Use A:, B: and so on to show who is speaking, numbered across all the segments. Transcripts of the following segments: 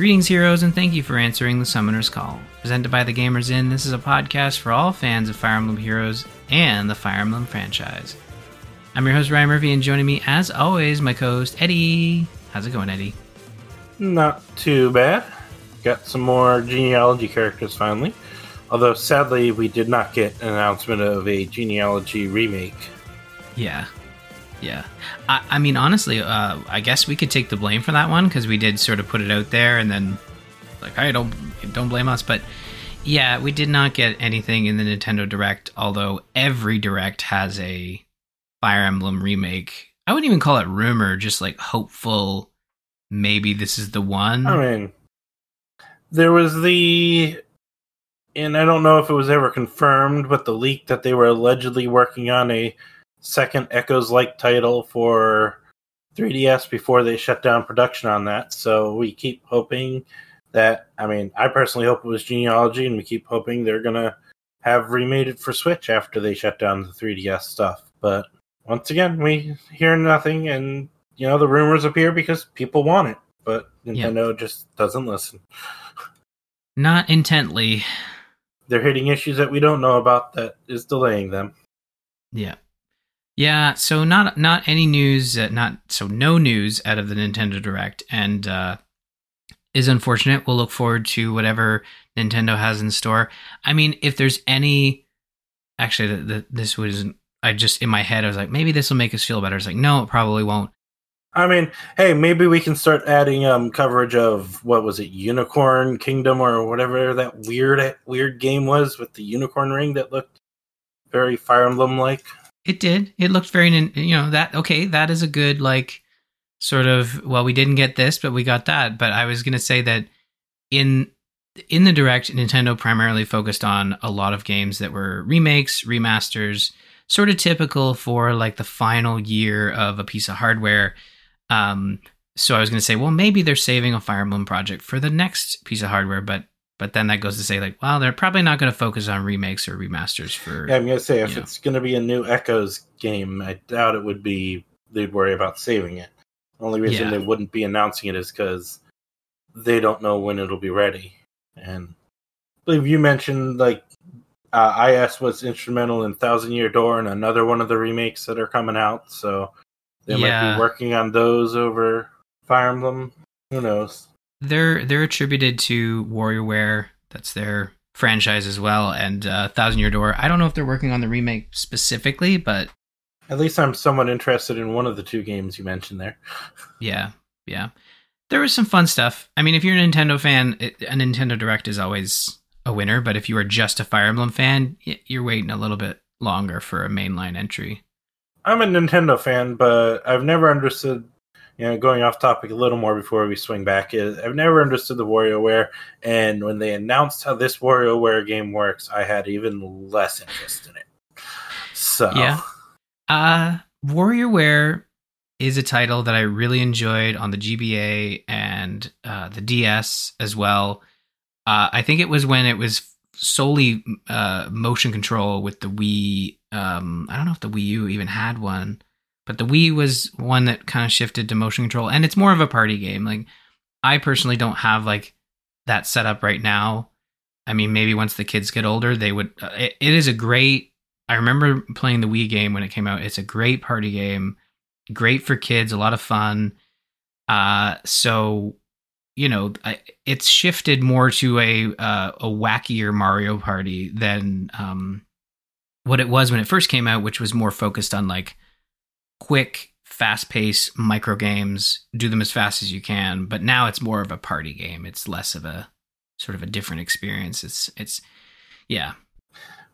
A: Greetings, heroes, and thank you for answering the Summoner's Call. Presented by the Gamers Inn, this is a podcast for all fans of Fire Emblem Heroes and the Fire Emblem franchise. I'm your host, Ryan Murphy, and joining me, as always, my co host, Eddie. How's it going, Eddie?
B: Not too bad. Got some more genealogy characters finally. Although, sadly, we did not get an announcement of a genealogy remake.
A: Yeah. Yeah. I, I mean, honestly, uh, I guess we could take the blame for that one because we did sort of put it out there and then, like, hey, don't, don't blame us. But yeah, we did not get anything in the Nintendo Direct, although every Direct has a Fire Emblem remake. I wouldn't even call it rumor, just like hopeful. Maybe this is the one.
B: I mean, there was the, and I don't know if it was ever confirmed, but the leak that they were allegedly working on a second Echoes like title for 3DS before they shut down production on that. So we keep hoping that, I mean, I personally hope it was Genealogy, and we keep hoping they're going to have remade it for Switch after they shut down the 3DS stuff. But once again, we hear nothing, and, you know, the rumors appear because people want it, but Nintendo yep. just doesn't listen.
A: Not intently.
B: They're hitting issues that we don't know about that is delaying them.
A: Yeah. Yeah, so not not any news, uh, not so no news out of the Nintendo Direct, and uh, is unfortunate. We'll look forward to whatever Nintendo has in store. I mean, if there's any, actually, the, the, this was I just in my head I was like, maybe this will make us feel better. It's like, no, it probably won't.
B: I mean, hey, maybe we can start adding um coverage of what was it, Unicorn Kingdom or whatever that weird weird game was with the unicorn ring that looked very Fire Emblem like.
A: It did. It looked very, you know, that, okay, that is a good, like, sort of, well, we didn't get this, but we got that. But I was going to say that in, in the direct, Nintendo primarily focused on a lot of games that were remakes, remasters, sort of typical for like the final year of a piece of hardware. Um, so I was going to say, well, maybe they're saving a Fire Emblem project for the next piece of hardware, but but then that goes to say, like, well, they're probably not going to focus on remakes or remasters for.
B: Yeah, I'm going to say if it's going to be a new Echoes game, I doubt it would be they'd worry about saving it. The only reason yeah. they wouldn't be announcing it is because they don't know when it'll be ready. And I believe you mentioned like uh, IS was instrumental in Thousand Year Door and another one of the remakes that are coming out. So they yeah. might be working on those over Fire Emblem. Who knows?
A: They're they're attributed to WarioWare. That's their franchise as well, and uh, Thousand Year Door. I don't know if they're working on the remake specifically, but
B: at least I'm somewhat interested in one of the two games you mentioned there.
A: yeah, yeah. There was some fun stuff. I mean, if you're a Nintendo fan, it, a Nintendo Direct is always a winner. But if you are just a Fire Emblem fan, you're waiting a little bit longer for a mainline entry.
B: I'm a Nintendo fan, but I've never understood you know, going off topic a little more before we swing back is I've never understood the WarioWare, and when they announced how this WarioWare game works, I had even less interest in it. So
A: yeah, uh, WarioWare is a title that I really enjoyed on the GBA and uh, the DS as well. Uh, I think it was when it was solely uh, motion control with the Wii. Um, I don't know if the Wii U even had one but the Wii was one that kind of shifted to motion control, and it's more of a party game. Like I personally don't have like that set up right now. I mean, maybe once the kids get older, they would. Uh, it, it is a great. I remember playing the Wii game when it came out. It's a great party game, great for kids, a lot of fun. Uh, so you know, I, it's shifted more to a uh, a wackier Mario Party than um, what it was when it first came out, which was more focused on like quick, fast paced micro games, do them as fast as you can. But now it's more of a party game. It's less of a sort of a different experience. It's it's yeah.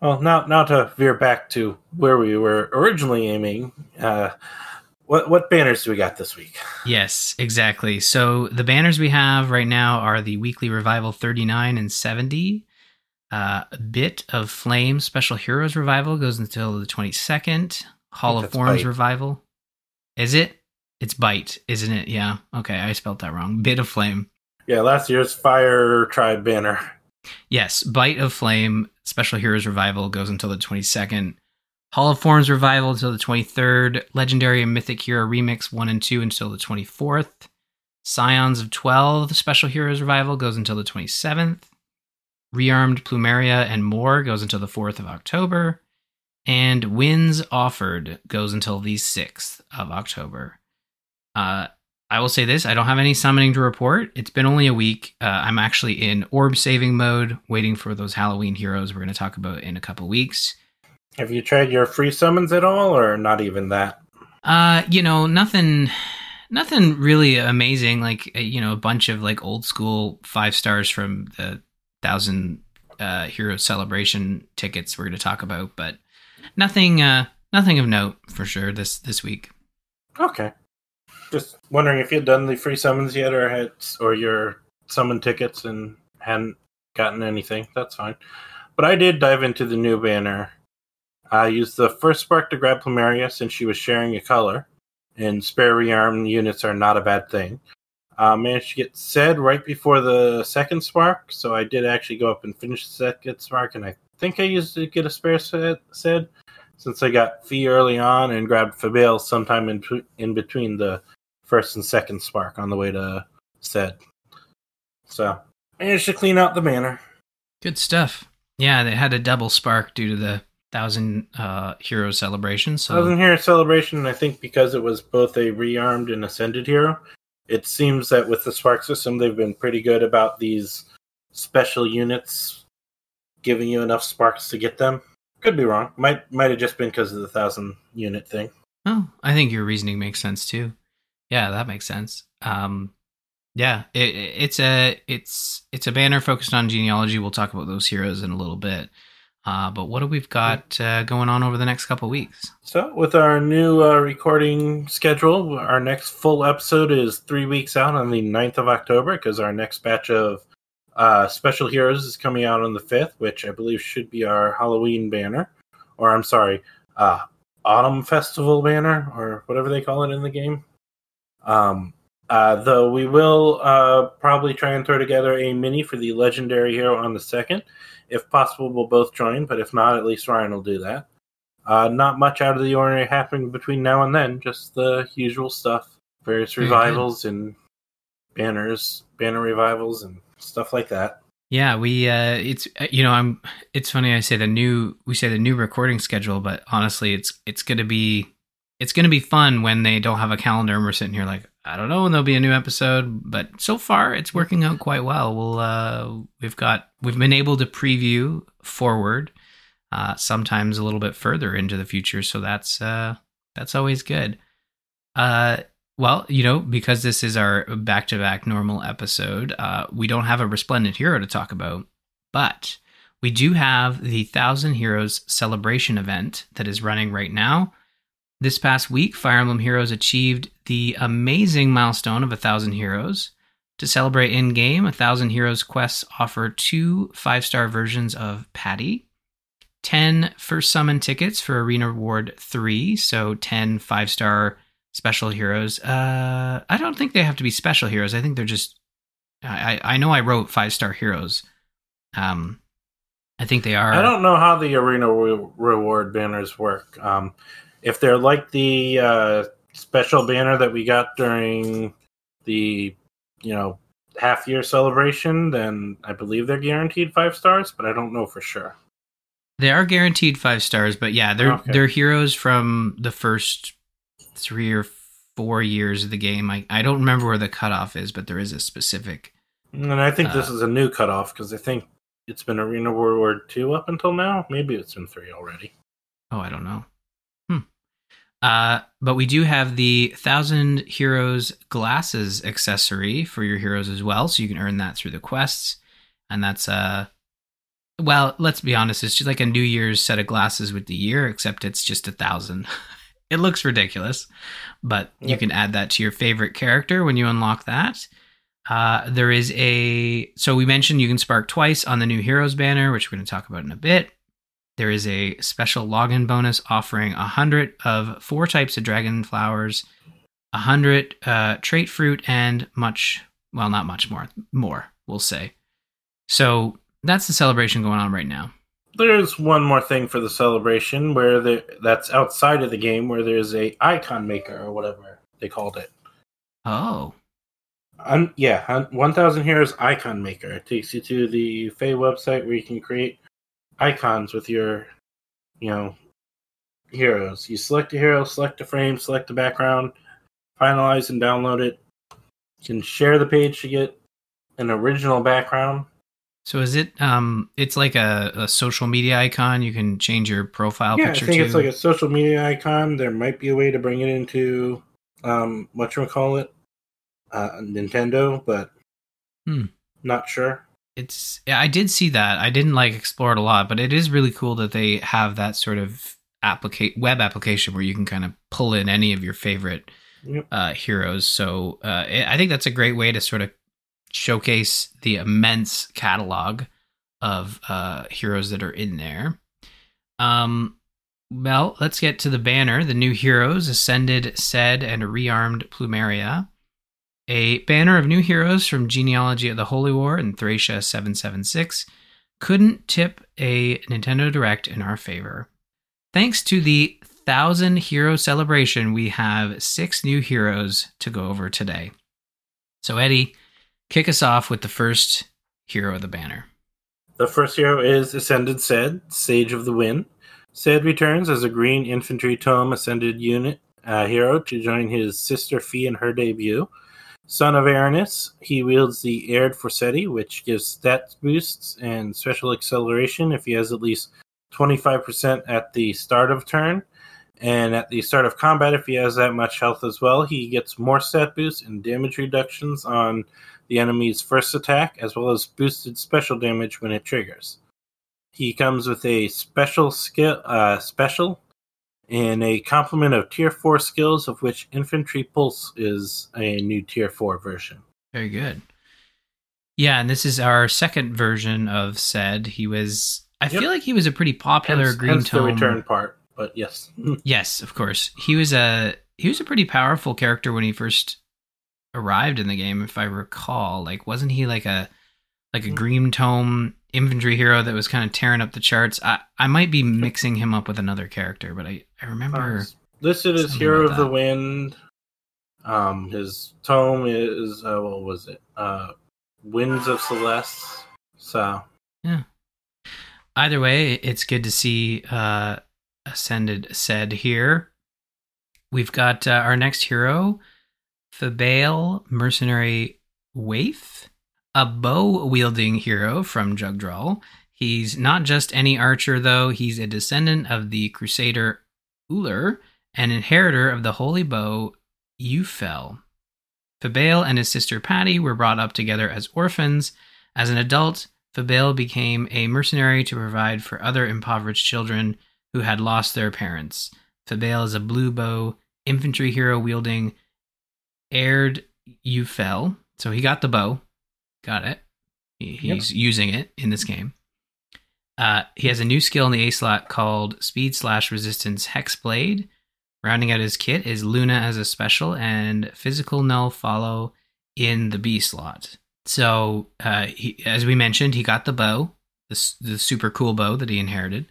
B: Well, now now to veer back to where we were originally aiming. Uh, what what banners do we got this week?
A: Yes, exactly. So the banners we have right now are the weekly revival 39 and 70. Uh, a bit of flame special heroes revival goes until the 22nd. Hall of Forms bite. revival. Is it? It's bite, isn't it? Yeah. Okay, I spelled that wrong. Bit of flame.
B: Yeah, last year's Fire Tribe banner.
A: Yes, Bite of Flame Special Heroes Revival goes until the 22nd. Hall of Forms Revival until the 23rd. Legendary and Mythic Hero Remix 1 and 2 until the 24th. Scions of 12, Special Heroes Revival, goes until the 27th. Rearmed Plumeria and more goes until the 4th of October. And Winds Offered goes until the 6th of October. Uh, I will say this I don't have any summoning to report. It's been only a week. Uh, I'm actually in orb saving mode, waiting for those Halloween heroes we're going to talk about in a couple weeks.
B: Have you tried your free summons at all, or not even that?
A: Uh, you know, nothing nothing really amazing like uh, you know a bunch of like old school five stars from the thousand uh hero celebration tickets we're going to talk about but nothing uh nothing of note for sure this this week
B: Okay. Just wondering if you'd done the free summons yet, or had or your summon tickets and hadn't gotten anything. That's fine. But I did dive into the new banner. I used the first spark to grab Plumeria since she was sharing a color, and spare rearm units are not a bad thing. Uh, managed to get said right before the second spark, so I did actually go up and finish the second spark, and I think I used to get a spare Sed, Sed since I got Fee early on and grabbed Fabale sometime in, in between the first and second spark on the way to said. So, managed to clean out the manor.
A: good stuff yeah they had a double spark due to the thousand uh hero celebration so
B: Thousand Hero Celebration, I think because it was both a rearmed and ascended hero, it seems that with the Spark system, they've been pretty good about these special units giving you enough sparks to get them. Could be wrong. Might might have just been because of the thousand unit thing.
A: Oh, I think your reasoning makes sense too. Yeah, that makes sense. Um, yeah, it, it's a it's it's a banner focused on genealogy. We'll talk about those heroes in a little bit. Uh, but what do we've got uh, going on over the next couple weeks?
B: So, with our new uh, recording schedule, our next full episode is three weeks out on the 9th of October because our next batch of uh, special heroes is coming out on the 5th, which I believe should be our Halloween banner. Or, I'm sorry, uh, Autumn Festival banner, or whatever they call it in the game. Um, uh, though we will uh, probably try and throw together a mini for the legendary hero on the 2nd. If possible, we'll both join, but if not, at least Ryan will do that. Uh, not much out of the ordinary happening between now and then, just the usual stuff. Various
A: Very
B: revivals and banners, banner revivals, and stuff like that.
A: Yeah, we uh, it's uh, you know I'm it's funny I say the new we say the new recording schedule, but honestly it's it's gonna be it's gonna be fun when they don't have a calendar and we're sitting here like I don't know when there'll be a new episode, but so far it's working out quite well. We'll uh, we've got we've been able to preview forward, uh, sometimes a little bit further into the future, so that's uh, that's always good. Uh, well, you know, because this is our back to back normal episode, uh, we don't have a resplendent hero to talk about, but we do have the Thousand Heroes celebration event that is running right now. This past week, Fire Emblem Heroes achieved the amazing milestone of a thousand heroes. To celebrate in game, a thousand heroes quests offer two five star versions of Patty, 10 first summon tickets for Arena Reward 3, so 10 five star special heroes. Uh, I don't think they have to be special heroes. I think they're just. I I know I wrote five star heroes. Um, I think they are.
B: I don't know how the arena re- reward banners work. Um, if they're like the uh, special banner that we got during the, you know, half year celebration, then I believe they're guaranteed five stars, but I don't know for sure.
A: They are guaranteed five stars, but yeah, they're
B: Okay.
A: they're heroes from the first three or four years of the game. I, I don't remember where the cutoff is, but there is a specific.
B: And I think this
A: Uh,
B: is a new cutoff because I think it's been arena reward two up until now. Maybe it's been three already.
A: Oh, I don't know. Hmm. Uh, but we do have the Thousand Heroes glasses accessory for your heroes as well, so you can earn that through the quests, and that's uh, well, let's be honest, it's just like a New Year's set of glasses with the year, except it's just a thousand. it looks ridiculous, but you can add that to your favorite character when you unlock that. Uh, there is a so we mentioned you can spark twice on the new heroes banner, which we're going to talk about in a bit. There is a special login bonus offering a hundred of four types of dragon flowers, a hundred uh, trait fruit, and much well, not much more, more we'll say. So that's the celebration going on right now.
B: There's one more thing for the celebration where the, that's outside of the game where there's a icon maker or whatever they called it.
A: Oh,
B: Un- yeah, 1000 Heroes Icon Maker. It takes you to the FEH website where you can create icons with your, you know, heroes. You select a hero, select a frame, select the background, finalize and download it. You can share the page to get an original background.
A: So is it um it's like a, a social media icon you can change your profile
B: yeah, I think
A: to?
B: it's like a social media icon. There might be a way to bring it into um what you call it, uh, Nintendo, but
A: Hmm.
B: not sure.
A: it's yeah, I did see that. I didn't like explore it a lot, but it is really cool that they have that sort of applicate web application where you can kind of pull in any of your favorite
B: Yep.
A: uh, heroes. So uh, I I think that's a great way to sort of showcase the immense catalog of uh, heroes that are in there. Um, well, let's get to the banner. The new heroes ascended, said, and rearmed Plumeria. A banner of new heroes from Genealogy of the Holy War and Thracia 776 couldn't tip a Nintendo Direct in our favor. Thanks to the thousand hero celebration, we have six new heroes to go over today. So, Eddie, kick us off with the first hero of the banner.
B: The first hero is Ascended Sed, Sage of the Wind. Sed returns as a green infantry tome ascended unit uh, hero to join his sister Fee in her debut. Son of Aranus, he wields the Aired Forseti, which gives stat boosts and special acceleration if he has at least 25% at the start of turn. And at the start of combat, if he has that much health as well, he gets more stat boosts and damage reductions on the enemy's first attack, as well as boosted special damage when it triggers. He comes with a special skill, uh, special, and a complement of tier four skills, of which Infantry Pulse is a new tier four version.
A: Very good. Yeah, and this is our second version of said. He was. I
B: Yep.
A: feel like he was a pretty popular
B: Hence,
A: green
B: hence the return part, but yes,
A: Yes, of course. He was a he was a pretty powerful character when he first arrived in the game, if I recall. Like, wasn't he like a like a
B: Mm.
A: green tome infantry hero that was kind of tearing up the charts? I I might be mixing him up with another character, but I I remember.
B: Uh, listed as Hero of the. Wind. Um, his tome is uh, what was it? Uh, Winds of Celeste. So yeah.
A: Either way, it's good to see uh, Ascended said here. We've got uh, our next hero, Fabale Mercenary Waif, a bow wielding hero from Jugdral. He's not just any archer, though, he's a descendant of the Crusader Ullr, an inheritor of the holy bow Yewfelle. Fabale and his sister Patty were brought up together as orphans. As an adult, Fabale became a mercenary to provide for other impoverished children who had lost their parents. Fabale is a blue bow infantry hero wielding Aired Yewfelle. So he got the bow. Got it. He- He's using it in this game. Uh, he has a new skill in the A slot called Speed Slash Resistance Hexblade. Rounding out his kit is Luna as a special and Physical Null Follow in the B slot. So, uh, he, as we mentioned, he got the bow, the, the super cool bow that he inherited.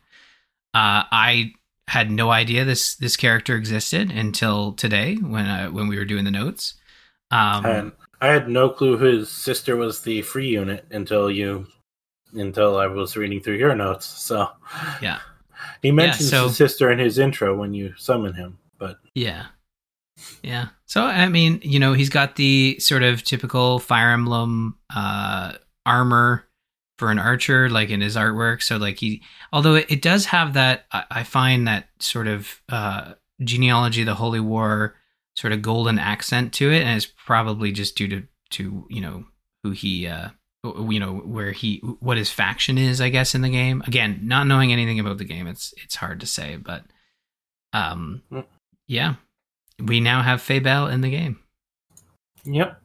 A: Uh, I had no idea this this character existed until today when uh, when we were doing the notes. Um,
B: and I had no clue his sister was the free unit until you until I was reading through your notes. So
A: Yeah.
B: he mentions
A: so-
B: his sister in his intro when you summon him, but
A: Yeah. Yeah. So I mean, you know, he's got the sort of typical Fire Emblem uh armor for an archer like in his artwork. So like he although it, it does have that I, I find that sort of uh genealogy of the Holy War sort of golden accent to it and it's probably just due to to, you know, who he uh you know where he what his faction is i guess in the game again not knowing anything about the game it's it's hard to say but um
B: Mm.
A: yeah we now have Fabel in the game.
B: Yep.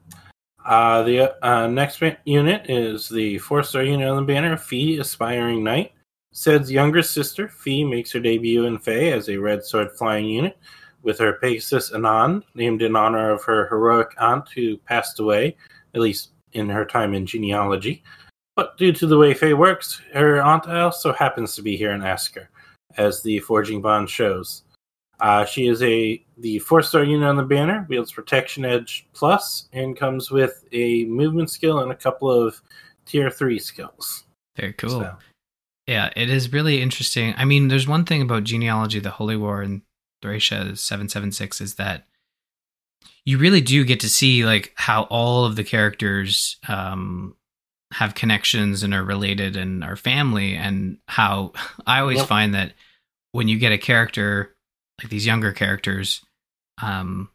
B: Uh, the uh, next unit is the four star unit on the banner, Fee Aspiring Knight. Sed's younger sister, Fee, makes her debut in FEH as a red sword flying unit with her Pegasus Anand, named in honor of her heroic aunt who passed away, at least in her time in genealogy. But due to the way FEH works, her aunt also happens to be here in Askr, as the Forging Bond shows. Uh, she is a the four star unit on the banner, wields Protection Edge Plus, and comes with a movement skill and a couple of tier three skills.
A: Very cool.
B: So,
A: Yeah, it is really interesting. I mean, there's one thing about genealogy, the Holy War, and Thracia 776 is that you really do get to see like how all of the characters um, have connections and are related and are family, and how I always
B: Yep.
A: find that when you get a character like these younger characters, um,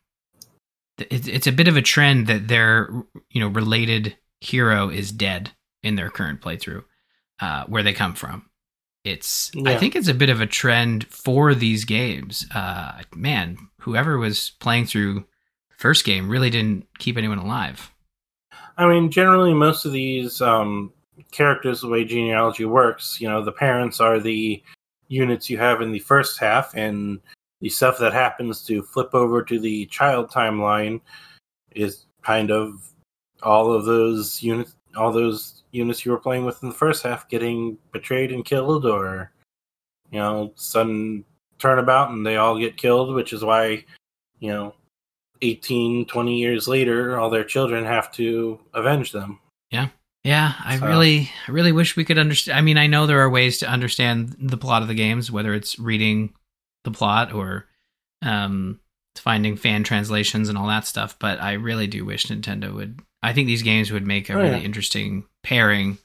A: it, it's a bit of a trend that their you know related hero is dead in their current playthrough, uh, where they come from. It's I think it's a bit of a trend for these games. Uh, man, whoever was playing through the first game really didn't keep anyone alive.
B: I mean, generally, most of these um, characters, the way genealogy works, you know, the parents are the units you have in the first half, and the stuff that happens to flip over to the child timeline is kind of all of those units, all those units you were playing with in the first half getting betrayed and killed, or you know, sudden turnabout and they all get killed, which is why, you know, 18, 20 years later, all their children have to avenge them.
A: Yeah, Yeah. I
B: So-
A: really, I really wish we could understand. I mean, I know there are ways to understand the plot of the games, whether it's reading the plot or um, finding fan translations and all that stuff. But I really do wish Nintendo would. I think these games would make a
B: Oh,
A: really
B: yeah.
A: interesting pairing.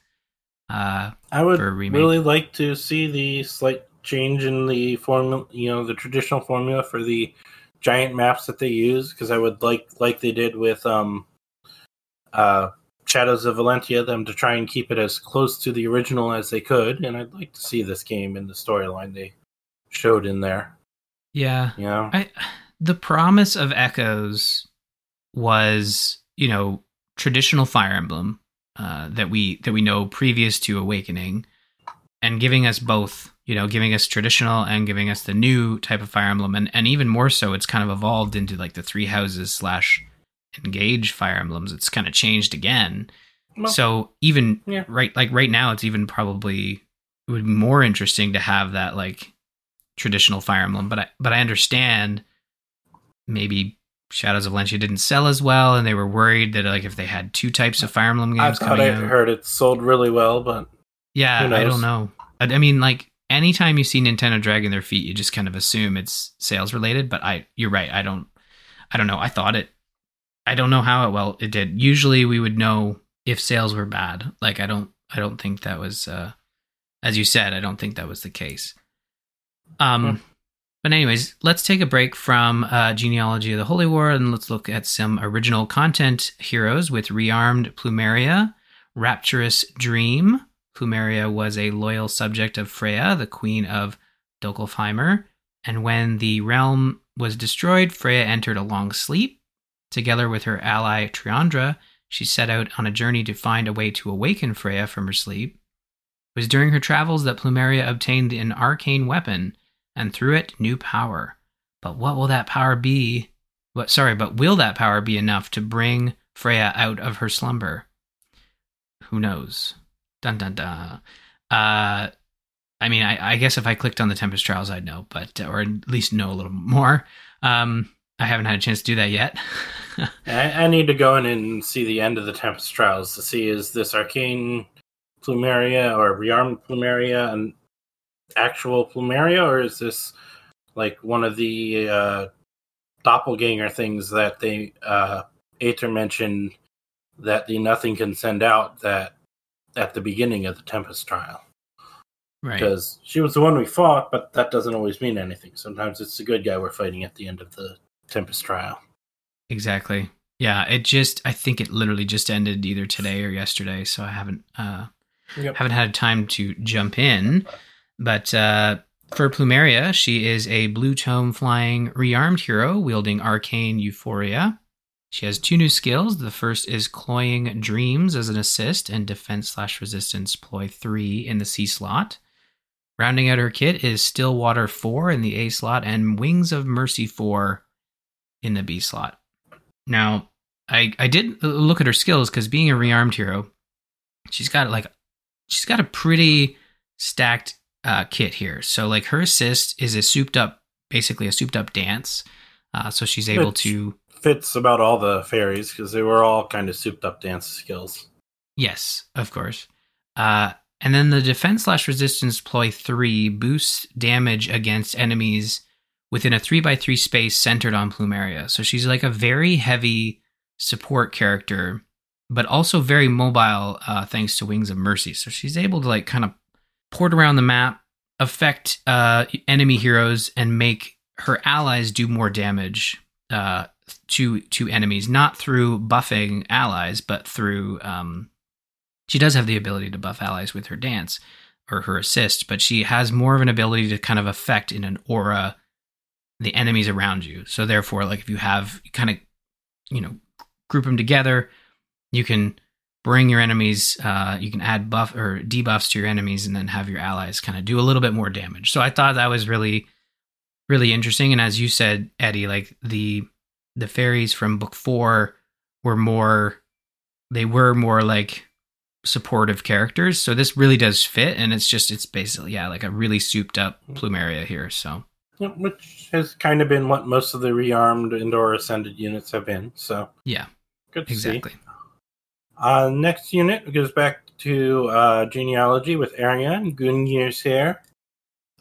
A: Uh,
B: I would
A: For a remake.
B: really like to see the slight change in the formula, you know, the traditional formula for the giant maps that they use, because I would like, like they did with um, uh, Shadows of Valentia, them to try and keep it as close to the original as they could, and I'd like to see this game in the storyline they showed in there.
A: yeah,
B: You know,
A: I the promise of Echoes was, you know, traditional Fire Emblem uh, that we that we know previous to Awakening, and giving us both, you know, giving us traditional and giving us the new type of Fire Emblem, and and even more so, it's kind of evolved into like the three houses slash engage Fire Emblems. It's kind of changed again.
B: Well,
A: so even
B: yeah.
A: right like right now, it's even probably it would be more interesting to have that like traditional Fire Emblem, but I but I understand maybe Shadows of Valentia didn't sell as well, and they were worried that like if they had two types of Fire Emblem
B: I
A: games
B: thought
A: coming
B: I
A: out,
B: heard it sold really well, but
A: yeah, I don't know. I, I mean, like anytime you see Nintendo dragging their feet, you just kind of assume it's sales related. But I, you're right. I don't, I don't know. I thought it. I don't know how it well it did. Usually we would know if sales were bad. Like I don't, I don't think that was, uh, as you said, I don't think that was the case. Um,
B: Hmm.
A: but anyways, let's take a break from uh, genealogy of the Holy War and let's look at some original content heroes with rearmed Plumeria, Rapturous Dream. Plumeria was a loyal subject of Freyja, the queen of Dökkálfheimr, and when the realm was destroyed, Freyja entered a long sleep. Together with her ally Triandra, she set out on a journey to find a way to awaken Freyja from her sleep. It was during her travels that Plumeria obtained an arcane weapon and through it new power. But what will that power be? What sorry, but will that power be enough to bring Freyja out of her slumber? Who knows? Dun dun dun. Uh I mean, I, I guess if I clicked on the Tempest Trials, I'd know, but or at least know a little more. Um, I haven't had a chance to do that yet.
B: I, I need to go in and see the end of the Tempest Trials to see is this arcane Plumeria or rearmed Plumeria an actual Plumeria, or is this like one of the uh, doppelganger things that they uh, Aether mentioned that the Nothing can send out that at the beginning of the Tempest Trial?
A: right.
B: Because she was the one we fought, but that doesn't always mean anything. Sometimes it's the good guy we're fighting at the end of the Tempest Trial.
A: Exactly. Yeah, it just I think it literally just ended either today or yesterday, so I haven't uh
B: Yep.
A: haven't had time to jump in. But uh for Plumeria, she is a blue tome flying rearmed hero wielding arcane euphoria. She has two new skills. The first is cloying dreams as an assist and defense slash resistance ploy three in the C slot. Rounding out her kit is Stillwater 4 in the A slot and Wings of Mercy 4 in the B slot. Now, I I did look at her skills because being a rearmed hero, she's got like she's got a pretty stacked uh, kit here. So like her assist is a souped up basically a souped up dance. Uh, so she's able
B: Which-
A: to
B: Fits about all the fairies because they were all kind of souped up dance skills.
A: Yes, of course. Uh, and then the defense slash resistance ploy three boosts damage against enemies within a three by three space centered on Plumeria. So she's like a very heavy support character, but also very mobile uh, thanks to Wings of Mercy. So she's able to like kind of port around the map, affect uh, enemy heroes, and make her allies do more damage uh, to to enemies, not through buffing allies, but through um, she does have the ability to buff allies with her dance or her assist, but she has more of an ability to kind of affect in an aura the enemies around you. So therefore, like if you have kind of you know group them together, you can bring your enemies. Uh, you can add buff or debuffs to your enemies, and then have your allies kind of do a little bit more damage. So I thought that was really really interesting. And as you said, Eddie, like the the fairies from book four were more they were more like supportive characters. So this really does fit, and it's just it's basically yeah like a really souped up Plumeria here. So
B: Yep, Which has kind of been what most of the rearmed Endor Ascended units have been. So
A: yeah,
B: good to see. Uh, next unit goes back to uh, genealogy with Arion Gungnir's heir.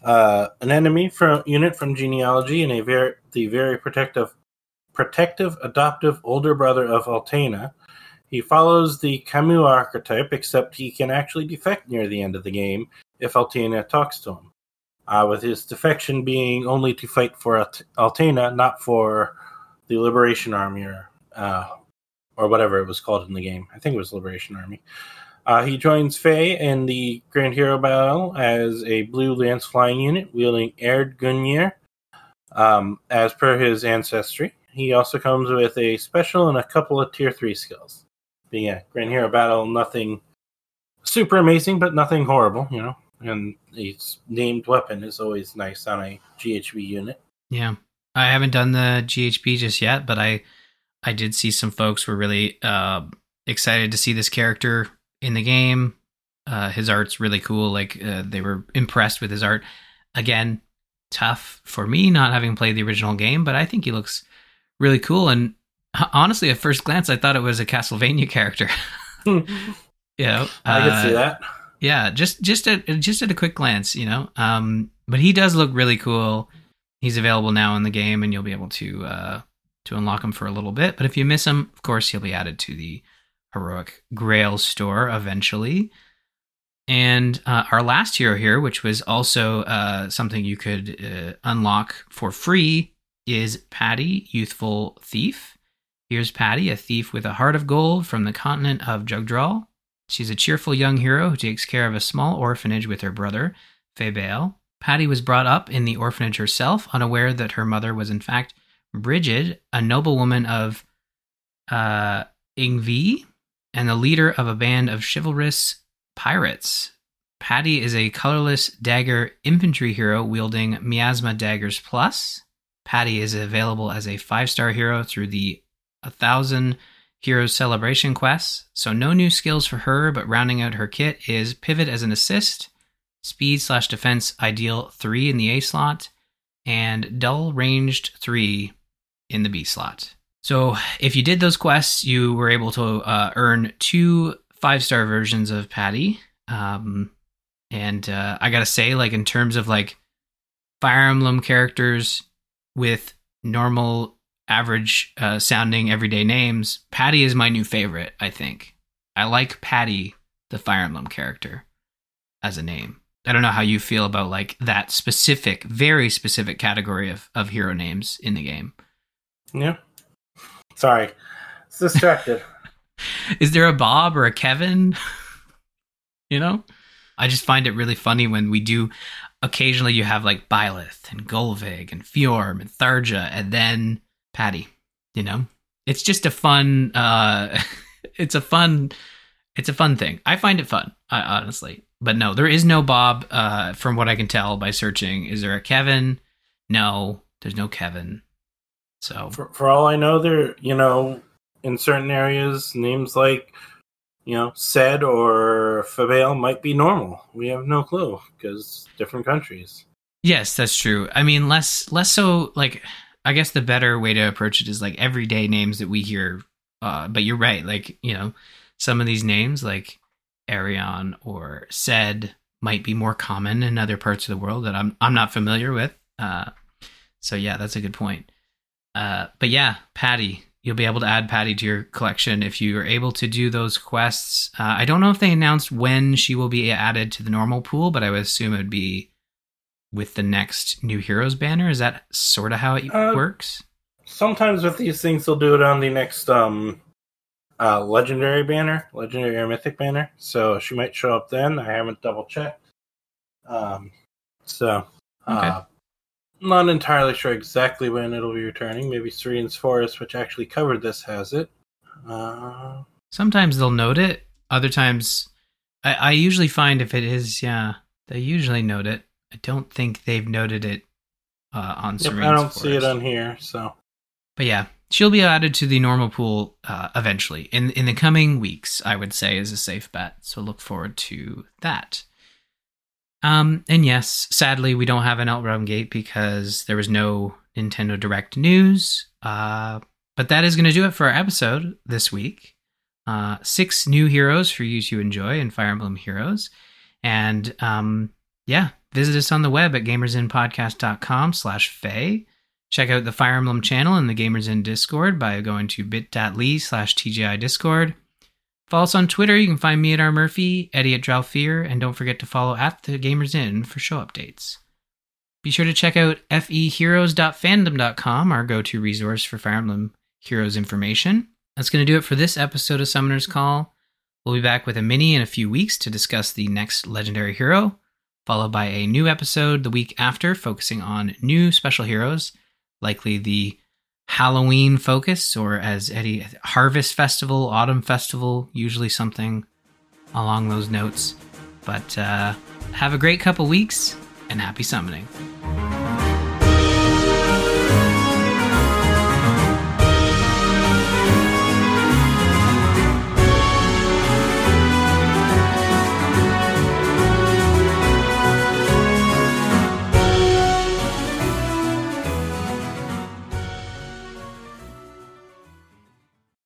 B: Uh, an enemy from unit from genealogy and a very the very protective protective adoptive older brother of Altena. He follows the Camus archetype, except he can actually defect near the end of the game if Altena talks to him. Uh, with his defection being only to fight for Alt- Altena, not for the Liberation Army or uh, or whatever it was called in the game. I think it was Liberation Army. Uh, he joins FEH in the Grand Hero Battle as a blue lance flying unit wielding Erd Gungnir. Um, as per his ancestry, he also comes with a special and a couple of tier 3 skills. But yeah, Grand Hero Battle, nothing super amazing, but nothing horrible, you know. And his named weapon is always nice on a GHB unit.
A: Yeah, I haven't done the GHB just yet, but I I did see some folks were really uh, excited to see this character in the game. Uh, his art's really cool. Like uh, they were impressed with his art. Again, tough for me not having played the original game, but I think he looks really cool. And honestly, at first glance, I thought it was a Castlevania character. you know,
B: I can see
A: uh,
B: that.
A: yeah just just at just at a quick glance you know um but he does look really cool he's available now in the game and you'll be able to uh to unlock them for a little bit but if you miss them, of course you'll be added to the heroic grail store eventually. And uh, our last hero here which was also uh, something you could uh, unlock for free is patty youthful thief. Here's patty a thief with a heart of gold from the continent of jugdral. She's a cheerful young hero who takes care of a small orphanage with her brother, Fabel. Patty was brought up in the orphanage herself, unaware that her mother was in fact Brigid, a noblewoman of uh, Yngvi, and the leader of a band of chivalrous pirates. Patty is a colorless dagger infantry hero wielding Miasma Daggers Plus. Patty is available as a five star hero through the 1000 Heroes Celebration quests. So no new skills for her, but rounding out her kit is pivot as an assist, speed slash defense ideal three in the A slot, and dull ranged three in the B slot. So if you did those quests, you were able to uh, earn two five star versions of Patty. Um, and uh, I gotta say, like in terms of like Fire Emblem characters with normal average uh, sounding everyday names, Patty is my new favorite, I think. I like Patty, the Fire Emblem character, as a name. I don't know how you feel about like that specific, very specific category of, of hero names in the game.
B: Yeah. Sorry. It's distracted.
A: Is there a Bob or a Kevin? you know? I just find it really funny when we do occasionally you have like Byleth and Gullveig and Fjorm and Tharja and then Patty, you know? It's just a fun uh it's a fun it's a fun thing. I find it fun, I, honestly. But no, there is no Bob uh from what I can tell by searching. Is there a Kevin? No, there's no Kevin. So
B: for, for all I know, there, you know, in certain areas, names like, you know, Sed or Fabel might be normal. We have no clue because different countries.
A: Yes, that's true. I mean, less less so like I guess the better way to approach it is like everyday names that we hear. Uh, but you're right. Like you know, some of these names like Arion or Said might be more common in other parts of the world that I'm I'm not familiar with. Uh, so yeah, that's a good point. Uh, but yeah, Patty, you'll be able to add Patty to your collection if you are able to do those quests. Uh, I don't know if they announced when she will be added to the normal pool, but I would assume it would be with the next new heroes banner. Is that sort of how it
B: Uh,
A: works?
B: Sometimes with these things, they'll do it on the next um, uh, legendary banner, legendary or mythic banner. So she might show up then. I haven't double checked. Um, so, uh, not entirely sure exactly when it'll be returning. Maybe Serene's Forest, which actually covered this, has it. Uh,
A: Sometimes they'll note it. Other times, I, I usually find if it is, yeah, they usually note it. I don't think they've noted it uh, on
B: yep,
A: Serene's
B: I don't see it on here. So,
A: But yeah, she'll be added to the normal pool uh, eventually in in the coming weeks. I would say is a safe bet. So look forward to that. Um, and yes, sadly, we don't have an Outrealm Gate because there was no Nintendo Direct news. Uh, but that is going to do it for our episode this week. Uh, six new heroes for you to enjoy in Fire Emblem Heroes, and um, yeah, visit us on the web at gamersinpodcast.com slash feh. Check out the Fire Emblem channel in the Gamers Inn Discord by going to bit.ly slash TGI Discord. Follow us on Twitter. You can find me at R. Murphy, Eddie at Dralfear, and don't forget to follow at the Gamers Inn for show updates. Be sure to check out feheroes.fandom.com, our go to resource for Fire Emblem Heroes information. That's going to do it for this episode of Summoner's Call. We'll be back with a mini in a few weeks to discuss the next legendary hero, followed by a new episode the week after focusing on new special heroes, likely the Halloween focus, or as Eddie, Harvest Festival, Autumn Festival, usually something along those notes. But uh, have a great couple weeks and happy summoning.